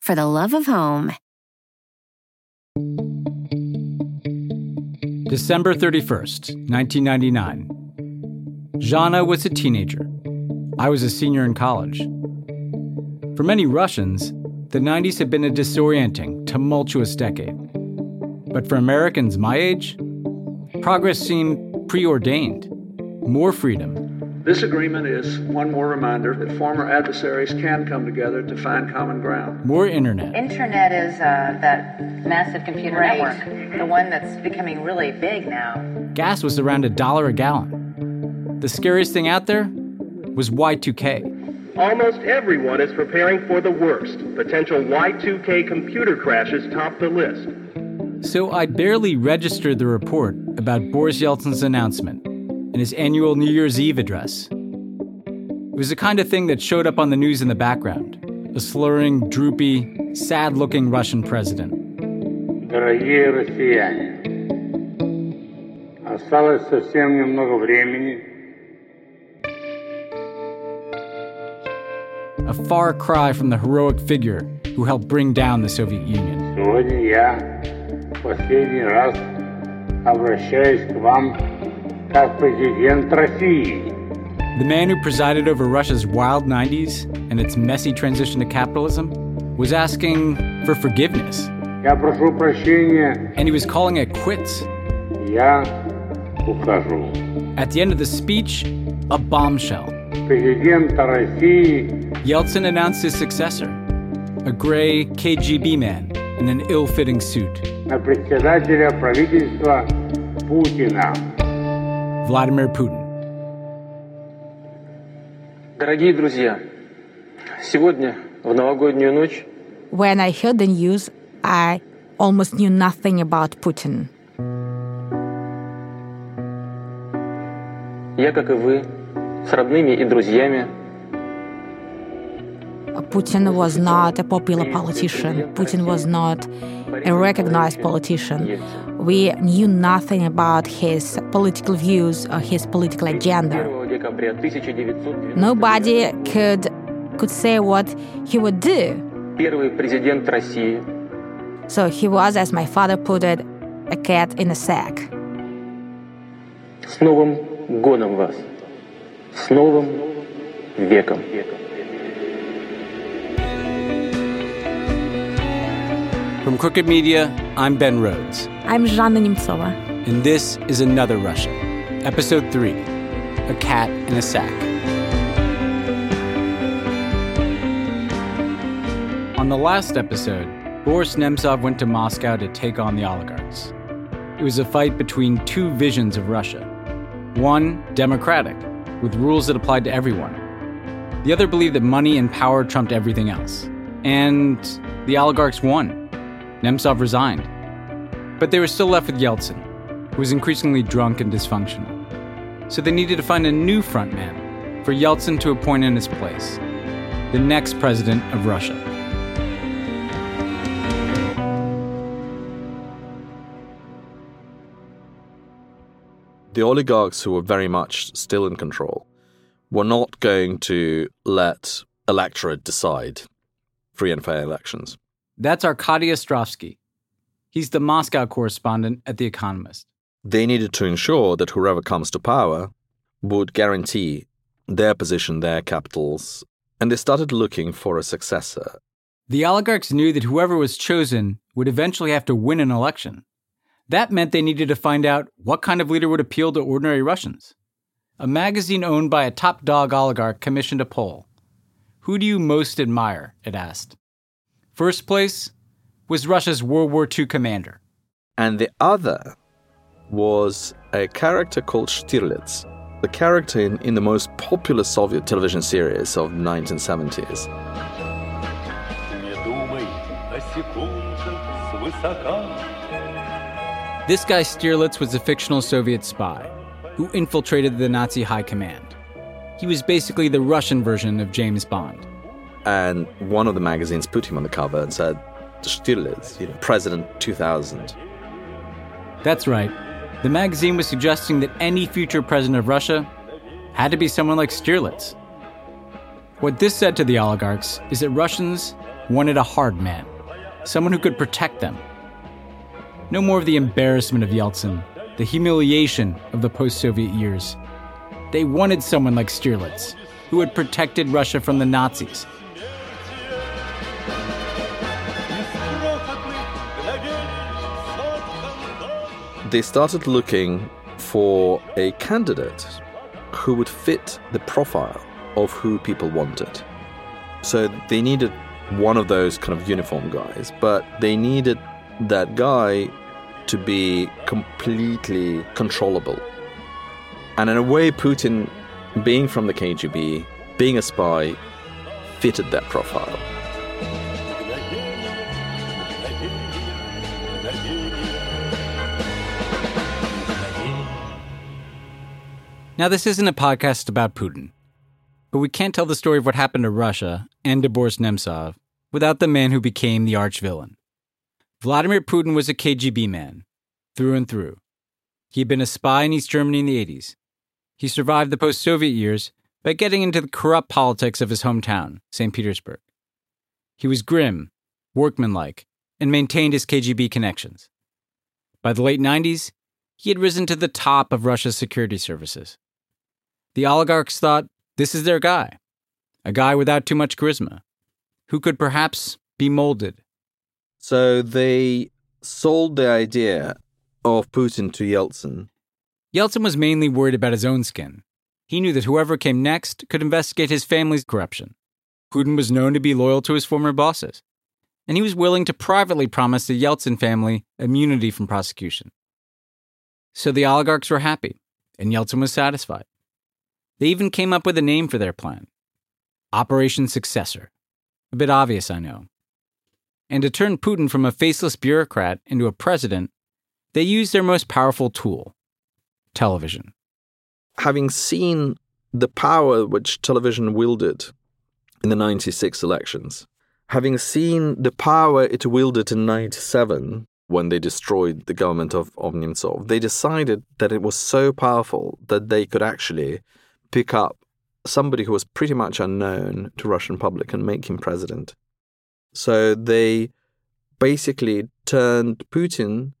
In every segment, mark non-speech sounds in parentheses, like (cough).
for the love of home. December 31st, 1999. Zhanna was a teenager. I was a senior in college. For many Russians, the 90s had been a disorienting, tumultuous decade. But for Americans my age, progress seemed preordained. More freedom, this agreement is one more reminder that former adversaries can come together to find common ground. More internet. Internet is uh, that massive computer right. network, the one that's becoming really big now. Gas was around a dollar a gallon. The scariest thing out there was Y2K. Almost everyone is preparing for the worst. Potential Y2K computer crashes top the list. So I barely registered the report about Boris Yeltsin's announcement in his annual New Year's Eve address. It was the kind of thing that showed up on the news in the background a slurring, droopy, sad looking Russian president. Дорогие россияне, осталось совсем немного времени. A far cry from the heroic figure who helped bring down the Soviet Union. Сегодня я последний раз обращаюсь к вам the man who presided over Russia's wild 90s and its messy transition to capitalism was asking for forgiveness. And he was calling it quits. At the end of the speech, a bombshell. Yeltsin announced his successor, a gray KGB man in an ill fitting suit. Vladimir Putin. Дорогие друзья, сегодня в новогоднюю ночь When I heard the news, I almost knew nothing about Putin. Я, как и вы, с родными и друзьями Putin was not a popular politician. Putin was not a recognized politician. We knew nothing about his political views or his political agenda. Nobody could could say what he would do. So he was, as my father put it, a cat in a sack. С Новым годом вас! С Новым веком! From Crooked Media, I'm Ben Rhodes. I'm Zhanna Nemtsova. And this is Another Russia, Episode 3 A Cat in a Sack. On the last episode, Boris Nemtsov went to Moscow to take on the oligarchs. It was a fight between two visions of Russia one, democratic, with rules that applied to everyone. The other believed that money and power trumped everything else. And the oligarchs won. Nemtsov resigned. But they were still left with Yeltsin, who was increasingly drunk and dysfunctional. So they needed to find a new frontman for Yeltsin to appoint in his place, the next president of Russia. The oligarchs who were very much still in control were not going to let electorate decide free and fair elections. That's Arkady Ostrovsky. He's the Moscow correspondent at The Economist. They needed to ensure that whoever comes to power would guarantee their position, their capitals, and they started looking for a successor. The oligarchs knew that whoever was chosen would eventually have to win an election. That meant they needed to find out what kind of leader would appeal to ordinary Russians. A magazine owned by a top dog oligarch commissioned a poll. Who do you most admire? It asked. First place was Russia's World War II commander. And the other was a character called Stirlitz, the character in, in the most popular Soviet television series of 1970s. This guy Stirlitz was a fictional Soviet spy who infiltrated the Nazi high command. He was basically the Russian version of James Bond. And one of the magazines put him on the cover and said, Stirlitz, you know, President 2000. That's right. The magazine was suggesting that any future president of Russia had to be someone like Stirlitz. What this said to the oligarchs is that Russians wanted a hard man, someone who could protect them. No more of the embarrassment of Yeltsin, the humiliation of the post Soviet years. They wanted someone like Stirlitz, who had protected Russia from the Nazis. They started looking for a candidate who would fit the profile of who people wanted. So they needed one of those kind of uniform guys, but they needed that guy to be completely controllable. And in a way, Putin, being from the KGB, being a spy, fitted that profile. Now, this isn't a podcast about Putin, but we can't tell the story of what happened to Russia and to Boris Nemtsov without the man who became the arch villain. Vladimir Putin was a KGB man, through and through. He had been a spy in East Germany in the 80s. He survived the post Soviet years by getting into the corrupt politics of his hometown, St. Petersburg. He was grim, workmanlike, and maintained his KGB connections. By the late 90s, he had risen to the top of Russia's security services. The oligarchs thought this is their guy, a guy without too much charisma, who could perhaps be molded so they sold the idea of Putin to Yeltsin. Yeltsin was mainly worried about his own skin. He knew that whoever came next could investigate his family's corruption. Putin was known to be loyal to his former bosses, and he was willing to privately promise the Yeltsin family immunity from prosecution. So the oligarchs were happy, and Yeltsin was satisfied. They even came up with a name for their plan Operation Successor. A bit obvious, I know, and to turn Putin from a faceless bureaucrat into a president, they used their most powerful tool television. Having seen the power which television wielded in the 96 elections, having seen the power it wielded in 97 when they destroyed the government of, of they decided that it was so powerful that they could actually pick up somebody who was pretty much unknown to Russian public and make him president. So they basically turned Putin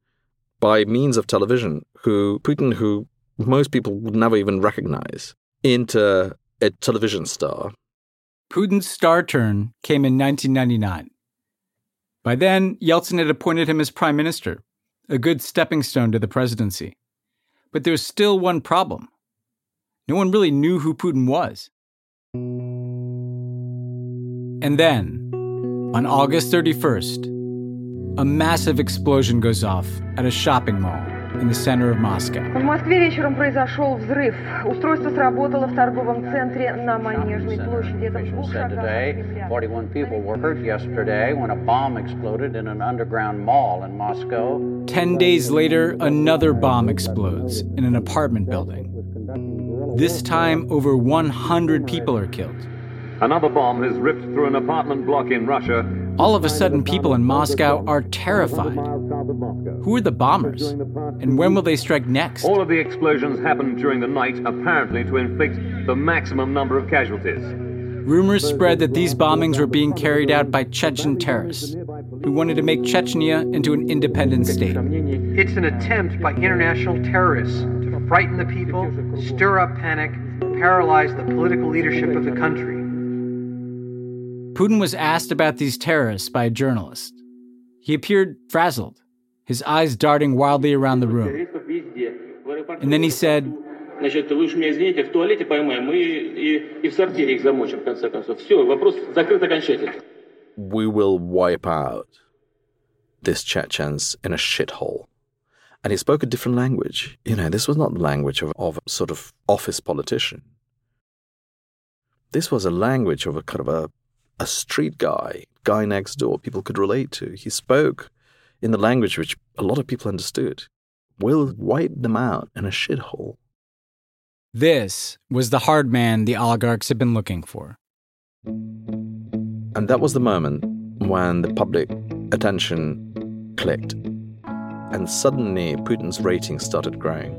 by means of television, who Putin, who most people would never even recognize, into a television star. Putin's star turn came in 1999. By then, Yeltsin had appointed him as prime minister, a good stepping stone to the presidency. But there was still one problem. No one really knew who Putin was. And then, on August 31st, a massive explosion goes off at a shopping mall in the center of Moscow. В Москве вечером произошел взрыв. Устройство сработало в торговом центре на Манежной площади. Это в двух шагах от 41 people were hurt yesterday when a bomb exploded in an underground mall in Moscow. Ten days later, another bomb explodes in an apartment building. This time, over 100 people are killed. Another bomb has ripped through an apartment block in Russia. All of a sudden, people in Moscow are terrified. Who are the bombers? And when will they strike next? All of the explosions happened during the night, apparently to inflict the maximum number of casualties. Rumors spread that these bombings were being carried out by Chechen terrorists who wanted to make Chechnya into an independent state. It's an attempt by international terrorists to frighten the people, stir up panic, paralyze the political leadership of the country. Putin was asked about these terrorists by a journalist. He appeared frazzled, his eyes darting wildly around the room. And then he said, Значит, вы уж меня извините, в туалете поймаем, мы и, и в сортире их замочим, в конце концов. Все, вопрос закрыт окончательно. we will wipe out this Chechens in a shithole. And he spoke a different language. You know, this was not the language of, of a sort of office politician. This was a language of a kind of a a street guy guy next door people could relate to. He spoke in the language which a lot of people understood. We'll wipe them out in a shithole. This was the hard man the oligarchs had been looking for. And that was the moment when the public attention clicked. And suddenly Putin's ratings started growing.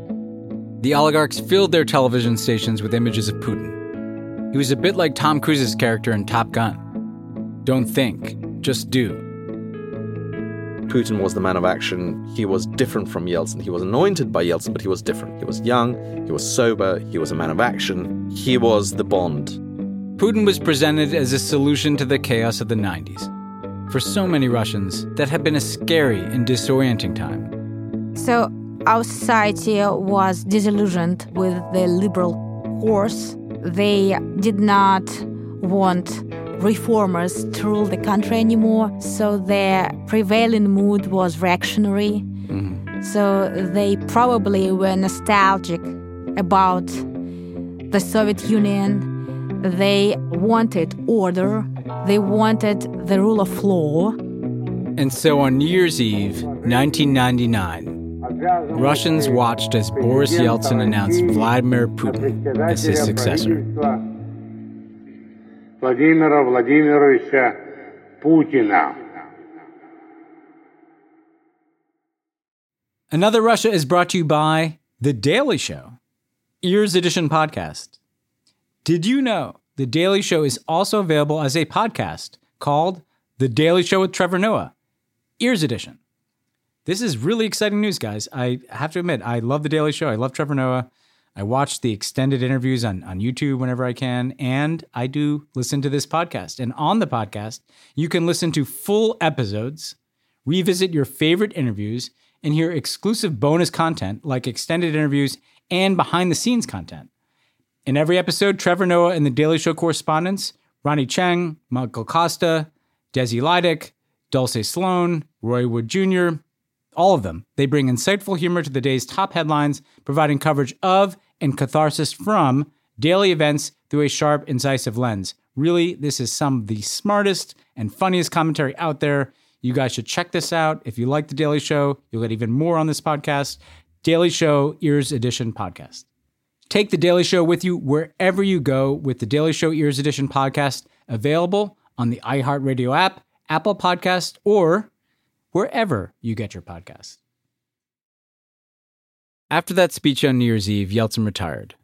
The oligarchs filled their television stations with images of Putin. He was a bit like Tom Cruise's character in Top Gun. Don't think, just do. Putin was the man of action. He was different from Yeltsin. He was anointed by Yeltsin, but he was different. He was young, he was sober, he was a man of action. He was the Bond. Putin was presented as a solution to the chaos of the 90s. For so many Russians, that had been a scary and disorienting time. So, our society was disillusioned with the liberal course. They did not want reformers to rule the country anymore, so their prevailing mood was reactionary. Mm-hmm. So they probably were nostalgic about the Soviet Union. They wanted order, they wanted the rule of law. And so on New Year's Eve, 1999, Russians watched as Boris Yeltsin announced Vladimir Putin as his successor. Vladimir Vladimirovich Putin. Another Russia is brought to you by The Daily Show, Ears Edition podcast. Did you know The Daily Show is also available as a podcast called The Daily Show with Trevor Noah, Ears Edition? This is really exciting news, guys. I have to admit, I love The Daily Show. I love Trevor Noah. I watch the extended interviews on, on YouTube whenever I can, and I do listen to this podcast. And on the podcast, you can listen to full episodes, revisit your favorite interviews, and hear exclusive bonus content like extended interviews and behind the scenes content. In every episode, Trevor Noah and the Daily Show correspondents, Ronnie Chieng, Michael Kosta, Desi Lydic, Dulce Sloan, Roy Wood Jr., all of them. They bring insightful humor to the day's top headlines, providing coverage of and catharsis from daily events through a sharp, incisive lens. Really, this is some of the smartest and funniest commentary out there. You guys should check this out. If you like The Daily Show, you'll get even more on this podcast. Daily Show Ears Edition podcast. Take The Daily Show with you wherever you go with The Daily Show Ears Edition podcast, available on the iHeartRadio app, Apple Podcast, or wherever you get your podcasts. After that speech on New Year's Eve, Yeltsin retired.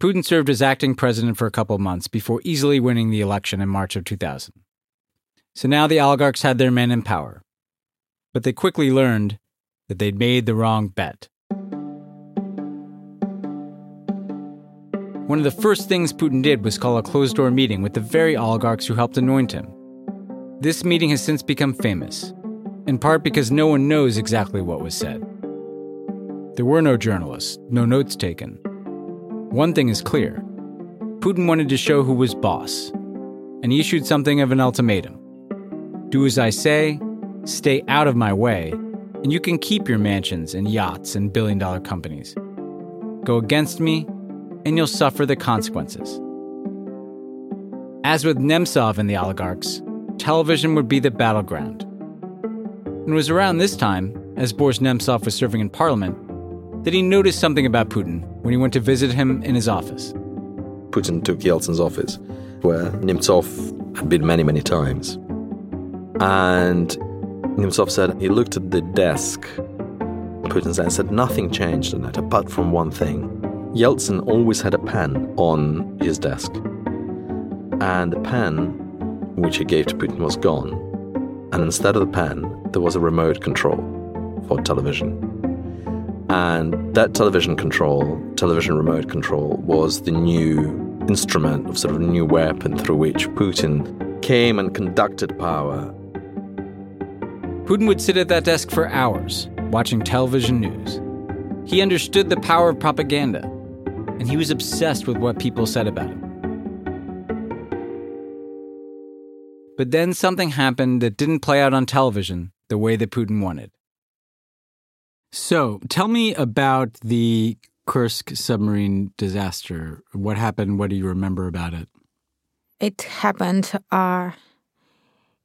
Putin served as acting president for a couple of months before easily winning the election in March of 2000. So now the oligarchs had their men in power. But they quickly learned that they'd made the wrong bet. One of the first things Putin did was call a closed door meeting with the very oligarchs who helped anoint him. This meeting has since become famous, in part because no one knows exactly what was said. There were no journalists, no notes taken. One thing is clear Putin wanted to show who was boss, and he issued something of an ultimatum Do as I say, stay out of my way, and you can keep your mansions and yachts and billion dollar companies. Go against me, and you'll suffer the consequences. As with Nemtsov and the oligarchs, television would be the battleground. It was around this time, as Boris Nemtsov was serving in parliament, that he noticed something about Putin when he went to visit him in his office. Putin took Yeltsin's office, where Nemtsov had been many, many times. And Nemtsov said he looked at the desk. Putin said nothing changed in it apart from one thing. Yeltsin always had a pen on his desk. And the pen, which he gave to Putin, was gone. And instead of the pen, there was a remote control for television. And that television control, television remote control, was the new instrument of sort of new weapon through which Putin came and conducted power. Putin would sit at that desk for hours, watching television news. He understood the power of propaganda, and he was obsessed with what people said about him. But then something happened that didn't play out on television the way that Putin wanted. So tell me about the Kursk submarine disaster. What happened? What do you remember about it? It happened uh,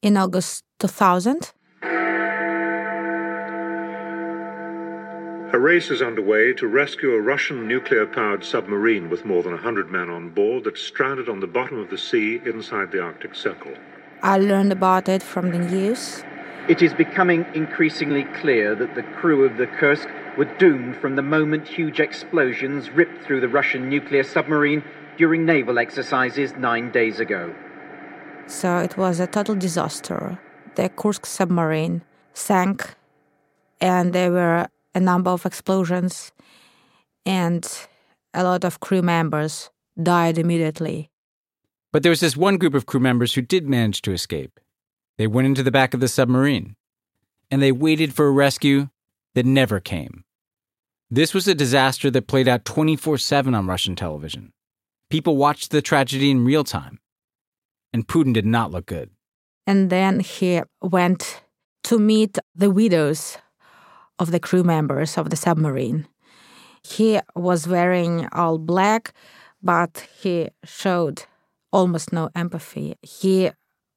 in August 2000. A race is underway to rescue a Russian nuclear powered submarine with more than 100 men on board that's stranded on the bottom of the sea inside the Arctic Circle. I learned about it from the news. It is becoming increasingly clear that the crew of the Kursk were doomed from the moment huge explosions ripped through the Russian nuclear submarine during naval exercises nine days ago. So it was a total disaster. The Kursk submarine sank, and there were a number of explosions, and a lot of crew members died immediately. But there was this one group of crew members who did manage to escape. They went into the back of the submarine, and they waited for a rescue that never came. This was a disaster that played out 24 7 on Russian television. People watched the tragedy in real time, and Putin did not look good. And then he went to meet the widows of the crew members of the submarine. He was wearing all black, but he showed almost no empathy. He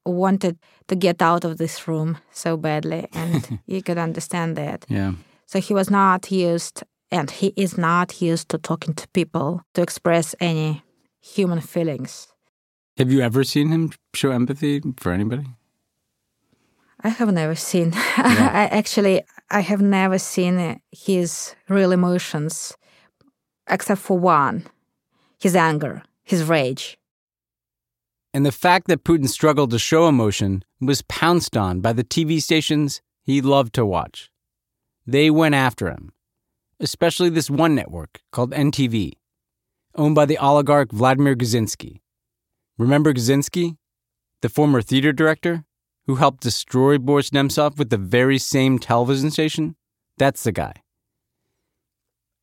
wanted to get out of this room so badly, and (laughs) you could understand that. Yeah. So he was not used, and he is not used to talking to people to express any human feelings. Have you ever seen him show empathy for anybody? I have never seen. (laughs) Yeah. I actually I have never seen his real emotions, except for one: his anger, his rage. And the fact that Putin struggled to show emotion was pounced on by the TV stations he loved to watch. They went after him, especially this one network called NTV, owned by the oligarch Vladimir Gusinsky. Remember Gusinsky, the former theater director who helped destroy Boris Nemtsov with the very same television station? That's the guy.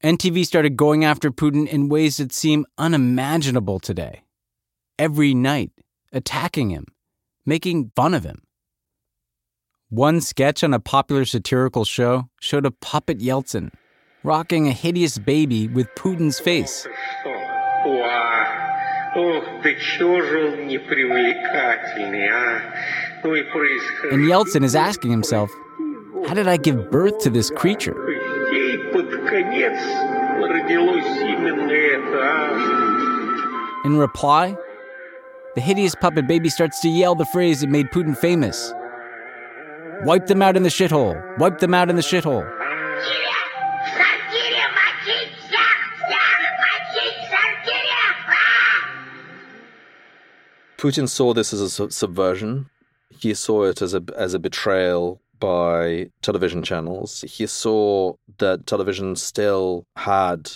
NTV started going after Putin in ways that seem unimaginable today. Every night, attacking him, making fun of him. One sketch on a popular satirical show showed a puppet Yeltsin rocking a hideous baby with Putin's face. And Yeltsin is asking himself, how did I give birth to this creature? In reply, the hideous puppet baby starts to yell the phrase that made Putin famous Wipe them out in the shithole! Wipe them out in the shithole! Putin saw this as a subversion. He saw it as a as a betrayal by television channels. He saw that television still had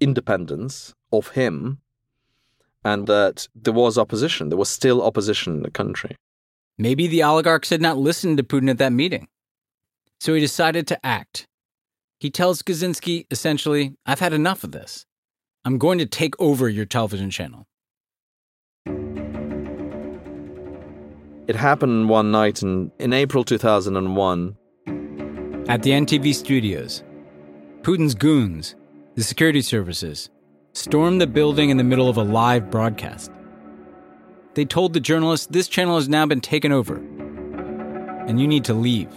independence of him and that there was opposition. There was still opposition in the country. Maybe the oligarchs had not listened to Putin at that meeting. So he decided to act. He tells Gusinsky essentially, I've had enough of this. I'm going to take over your television channel. It happened one night in, in April 2001. At the NTV studios, Putin's goons, the security services, stormed the building in the middle of a live broadcast. They told the journalists this channel has now been taken over and you need to leave.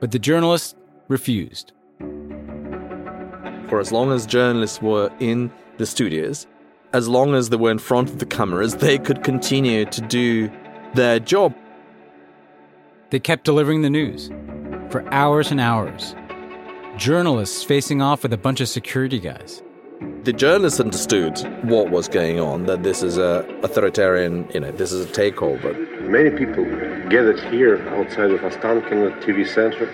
But the journalists refused. For as long as journalists were in the studios, as long as they were in front of the cameras, they could continue to do their job. They kept delivering the news for hours and hours. Journalists facing off with a bunch of security guys. The journalists understood what was going on, that this is a authoritarian, you know, this is a takeover. Many people gathered here outside of Ostankino TV center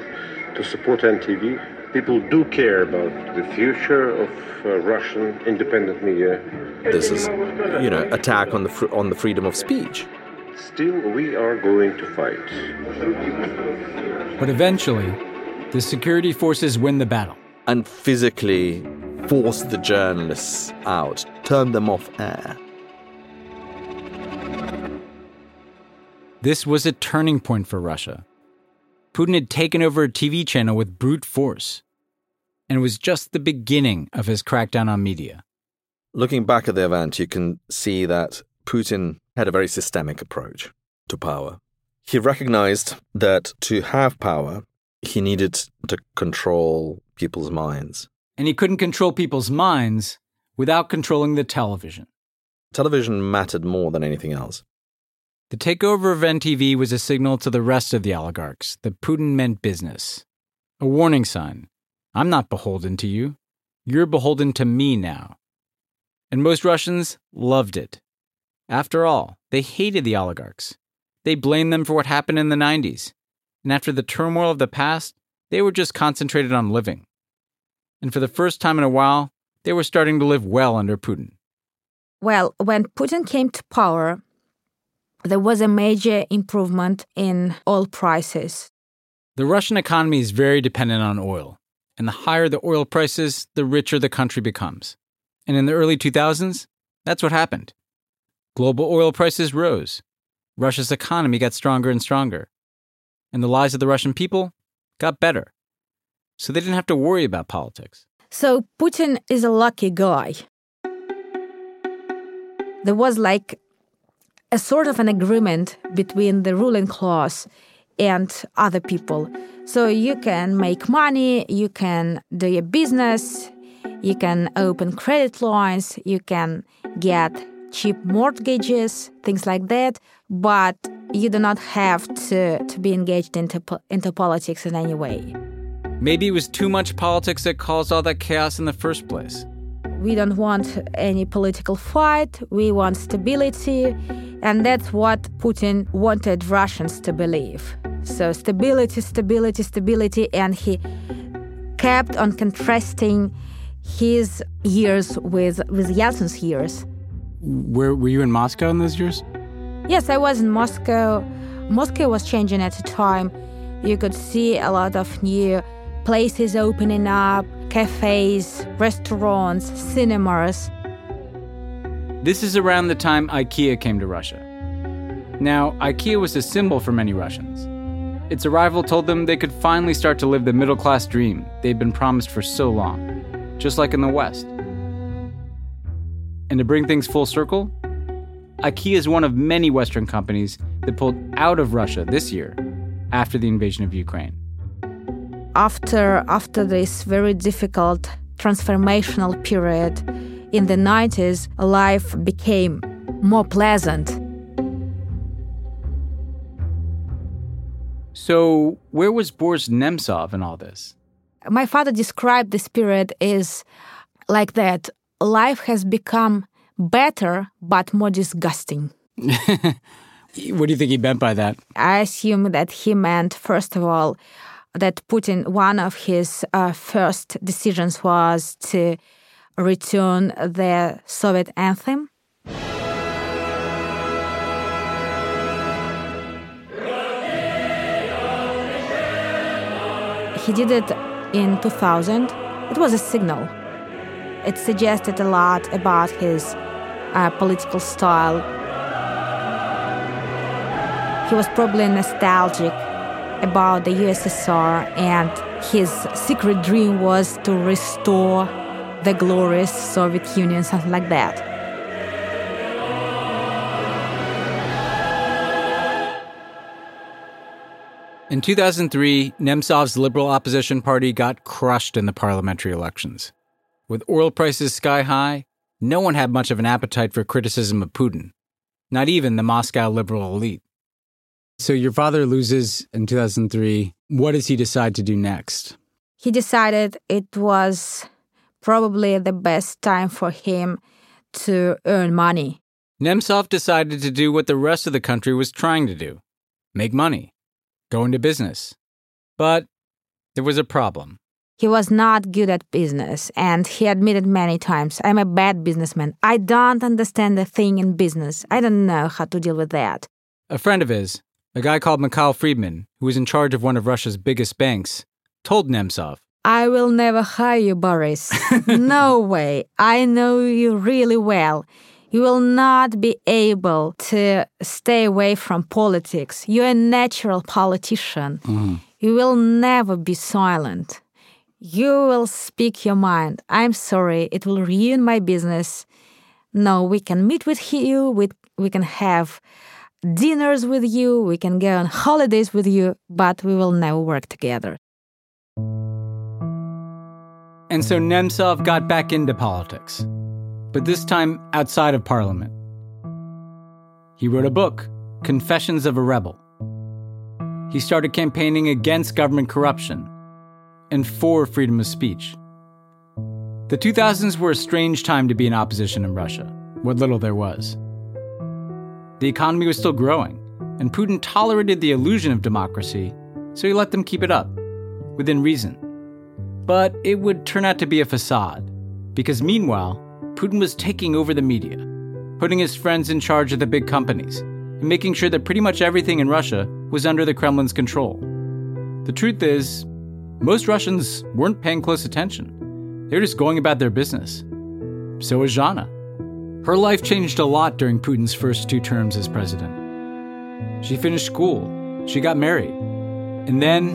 to support NTV. People do care about the future of uh, Russian independent media. This is, you know, attack on the fr- on the freedom of speech. Still, we are going to fight. But eventually, the security forces win the battle and physically force the journalists out, turn them off air. This was a turning point for Russia. Putin had taken over a TV channel with brute force, and it was just the beginning of his crackdown on media. Looking back at the event, you can see that Putin had a very systemic approach to power. He recognized that to have power, he needed to control people's minds. And he couldn't control people's minds without controlling the television. Television mattered more than anything else. The takeover of NTV was a signal to the rest of the oligarchs that Putin meant business. A warning sign I'm not beholden to you. You're beholden to me now. And most Russians loved it. After all, they hated the oligarchs. They blamed them for what happened in the 90s. And after the turmoil of the past, they were just concentrated on living. And for the first time in a while, they were starting to live well under Putin. Well, when Putin came to power, there was a major improvement in oil prices. The Russian economy is very dependent on oil, and the higher the oil prices, the richer the country becomes. And in the early 2000s, that's what happened. Global oil prices rose. Russia's economy got stronger and stronger. And the lives of the Russian people got better. So they didn't have to worry about politics. So Putin is a lucky guy. There was like a sort of an agreement between the ruling class and other people. So you can make money, you can do your business, you can open credit lines, you can get cheap mortgages, things like that, but you do not have to, to be engaged into, into politics in any way. Maybe it was too much politics that caused all that chaos in the first place. We don't want any political fight, we want stability, and that's what Putin wanted Russians to believe. So, stability, stability, stability, and he kept on contrasting his years with, with Yeltsin's years. Where were you in Moscow in those years? Yes, I was in Moscow. Moscow was changing at the time. You could see a lot of new places opening up, cafes, restaurants, cinemas. This is around the time IKEA came to Russia. Now, IKEA was a symbol for many Russians. Its arrival told them they could finally start to live the middle class dream they'd been promised for so long, just like in the West. And to bring things full circle, IKEA is one of many Western companies that pulled out of Russia this year after the invasion of Ukraine. After, after this very difficult transformational period in the 90s, life became more pleasant. So, where was Boris Nemtsov in all this? My father described this period as like that life has become better but more disgusting. (laughs) what do you think he meant by that? I assume that he meant, first of all, that Putin, one of his uh, first decisions was to return the Soviet anthem. He did it in 2000. It was a signal. It suggested a lot about his uh, political style. He was probably nostalgic about the USSR, and his secret dream was to restore the glorious Soviet Union, something like that. In 2003, Nemtsov's Liberal Opposition Party got crushed in the parliamentary elections. With oil prices sky high, no one had much of an appetite for criticism of Putin, not even the Moscow liberal elite. So your father loses in 2003. What does he decide to do next? He decided it was probably the best time for him to earn money. Nemtsov decided to do what the rest of the country was trying to do make money, go into business. But there was a problem. He was not good at business, and he admitted many times, I'm a bad businessman. I don't understand a thing in business. I don't know how to deal with that. A friend of his, a guy called Mikhail Friedman, who was in charge of one of Russia's biggest banks, told Nemtsov, I will never hire you, Boris. (laughs) no way. I know you really well. You will not be able to stay away from politics. You're a natural politician. Mm-hmm. You will never be silent. You will speak your mind. I'm sorry, it will ruin my business. No, we can meet with you, we, we can have dinners with you, we can go on holidays with you, but we will never work together. And so Nemtsov got back into politics, but this time outside of parliament. He wrote a book, Confessions of a Rebel. He started campaigning against government corruption and for freedom of speech. The 2000s were a strange time to be in opposition in Russia, what little there was. The economy was still growing, and Putin tolerated the illusion of democracy, so he let them keep it up, within reason. But it would turn out to be a facade, because meanwhile, Putin was taking over the media, putting his friends in charge of the big companies, and making sure that pretty much everything in Russia was under the Kremlin's control. The truth is, most Russians weren't paying close attention. They were just going about their business. So was Zhanna. Her life changed a lot during Putin's first two terms as president. She finished school, she got married, and then,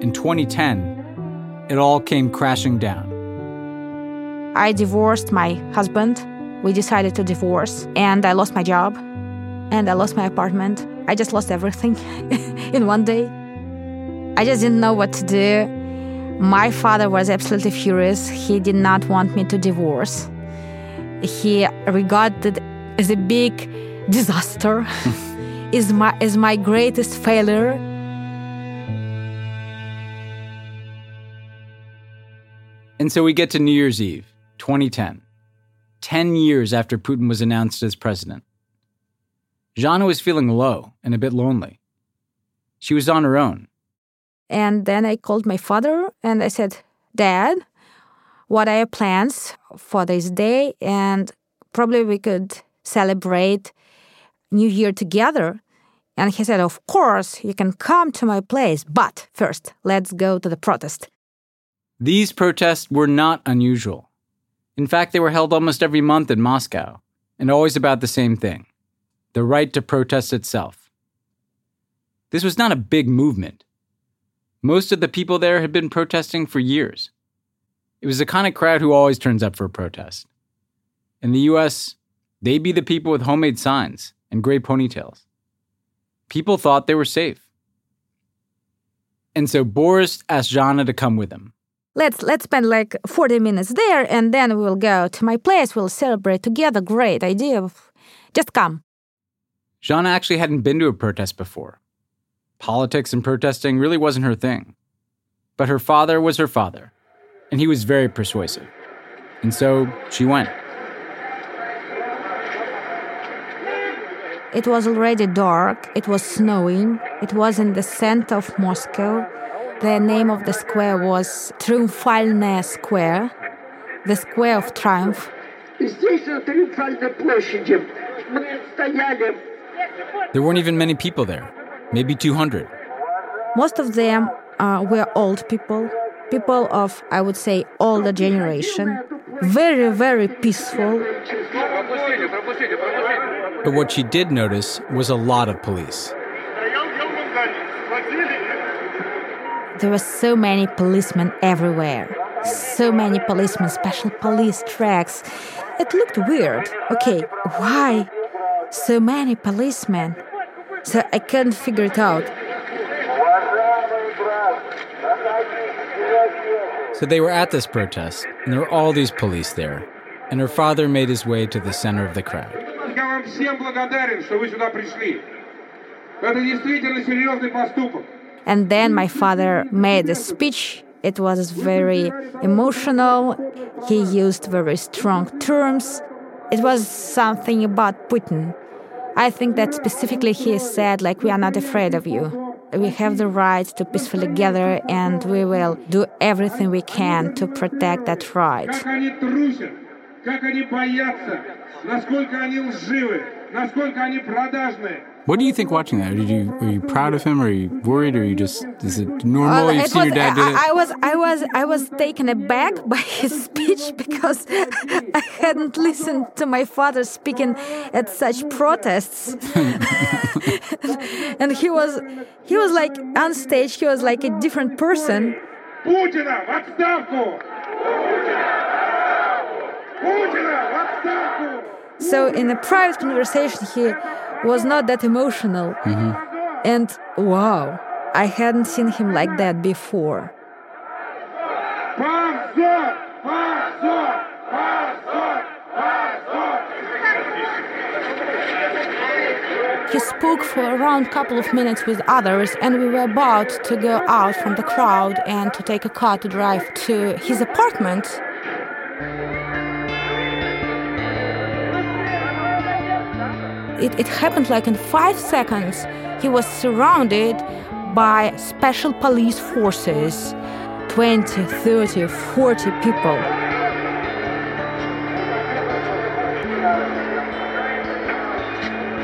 in 2010, it all came crashing down. I divorced my husband. We decided to divorce, and I lost my job, and I lost my apartment. I just lost everything (laughs) in one day. I just didn't know what to do. My father was absolutely furious. He did not want me to divorce. He regarded as a big disaster, (laughs) is my as my greatest failure. And so we get to New Year's Eve, 2010, 10 years after Putin was announced as president. Zhanna was feeling low and a bit lonely. She was on her own. And then I called my father and I said, Dad, what are your plans for this day? And probably we could celebrate New Year together. And he said, Of course, you can come to my place, but first, let's go to the protest. These protests were not unusual. In fact, they were held almost every month in Moscow, and always about the same thing the right to protest itself. This was not a big movement. Most of the people there had been protesting for years. It was the kind of crowd who always turns up for a protest. In the US, they'd be the people with homemade signs and gray ponytails. People thought they were safe. And so Boris asked Zhanna to come with him. Let's let's spend like 40 minutes there and then we'll go to my place. We'll celebrate together. Great idea. Just come. Zhanna actually hadn't been to a protest before. Politics and protesting really wasn't her thing. But her father was her father, and he was very persuasive. And so she went. It was already dark, it was snowing, it was in the center of Moscow. The name of the square was Triumphальная Square, the Square of Triumph. There weren't even many people there, maybe 200. Most of them uh, were old people, people of, I would say, older generation, very, very peaceful. But what she did notice was a lot of police. There were so many policemen everywhere. So many policemen, special police tracks. It looked weird. Okay, why so many policemen? So I couldn't figure it out. So they were at this protest, and there were all these police there. And her father made his way to the center of the crowd. And then my father made a speech. It was very emotional. He used very strong terms. It was something about Putin. I think that specifically he said, like, we are not afraid of you. We have the right to peacefully gather, and we will do everything we can to protect that right. Как они трусят, как они боятся, насколько они лживы, насколько они продажные. what do you think watching that? Did you are you proud of him? Or are you worried? Or are you just is it normal? Well, You've it seen was, your dad do I, it. I was I was I was taken aback (laughs) by his speech because (laughs) I hadn't listened to my father speaking at such protests, (laughs) and he was he was like on stage. He was like a different person. So in a private conversation, he was not that emotional. Mm-hmm. And wow, I hadn't seen him like that before. He spoke for around a couple of minutes with others, and we were about to go out from the crowd and to take a car to drive to his apartment. It, it happened like in five seconds. He was surrounded by special police forces 20, 30, 40 people.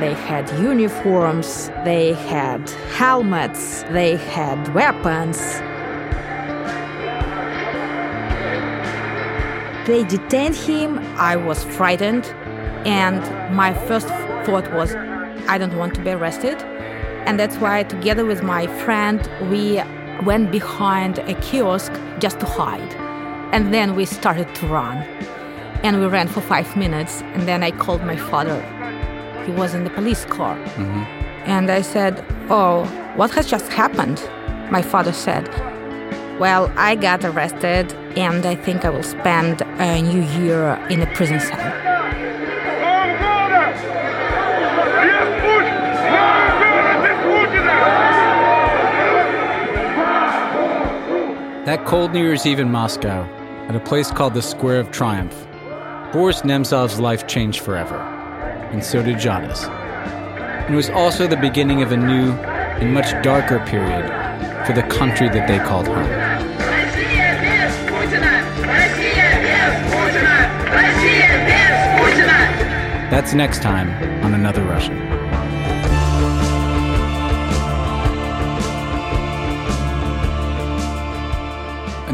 They had uniforms, they had helmets, they had weapons. They detained him. I was frightened, and my first thought was, I don't want to be arrested. And that's why, together with my friend, we went behind a kiosk just to hide. And then we started to run. And we ran for five minutes, and then I called my father he was in the police car. Mm-hmm. And I said, Oh, what has just happened? My father said, Well, I got arrested, and I think I will spend a new year in a prison cell. That cold New Year's Eve in Moscow, at a place called the Square of Triumph, Boris Nemtsov's life changed forever and so did. And it was also the beginning of a new and much darker period for the country that they called home. That's next time on Another Russia.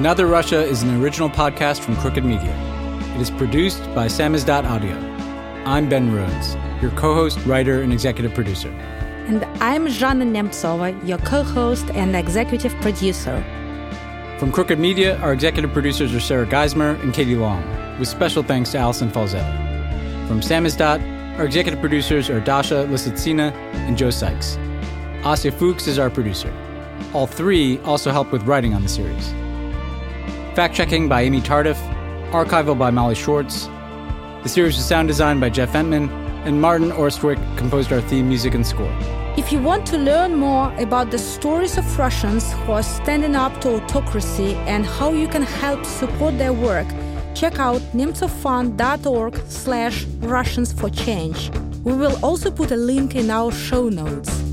Another Russia is an original podcast from Crooked Media. It is produced by Samizdat Audio. I'm Ben Rhodes, your co host, writer, and executive producer. And I'm Zhanna Nemtsova, your co host and executive producer. From Crooked Media, our executive producers are Sarah Geismar and Katie Long, with special thanks to Allison Falzetta. From Samizdat, our executive producers are Dasha Lisitsina and Joe Sykes. Asya Fuchs is our producer. All three also help with writing on the series. Fact checking by Amy Tardif, archival by Molly Schwartz, the series was sound designed by Jeff Entman, and Martin Austwick composed our theme music and score. If you want to learn more about the stories of Russians who are standing up to autocracy and how you can help support their work, check out nemtsovfund.org slash Russians for Change. We will also put a link in our show notes.